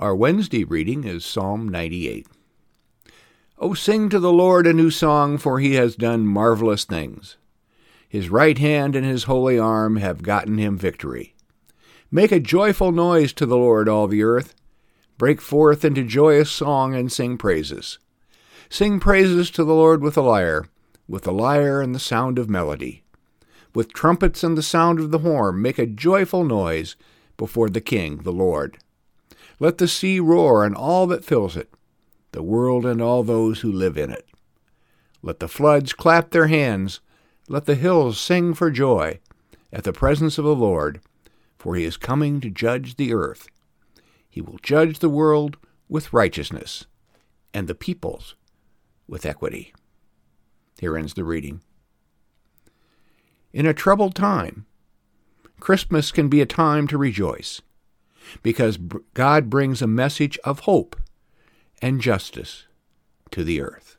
Our Wednesday reading is Psalm 98. O sing to the Lord a new song, for he has done marvelous things. His right hand and his holy arm have gotten him victory. Make a joyful noise to the Lord, all the earth. Break forth into joyous song and sing praises. Sing praises to the Lord with a lyre, with the lyre and the sound of melody. With trumpets and the sound of the horn, make a joyful noise before the King, the Lord. Let the sea roar and all that fills it the world and all those who live in it. Let the floods clap their hands, let the hills sing for joy at the presence of the Lord, for he is coming to judge the earth. He will judge the world with righteousness, and the peoples with equity. Here ends the reading. In a troubled time, Christmas can be a time to rejoice, because God brings a message of hope and justice to the earth.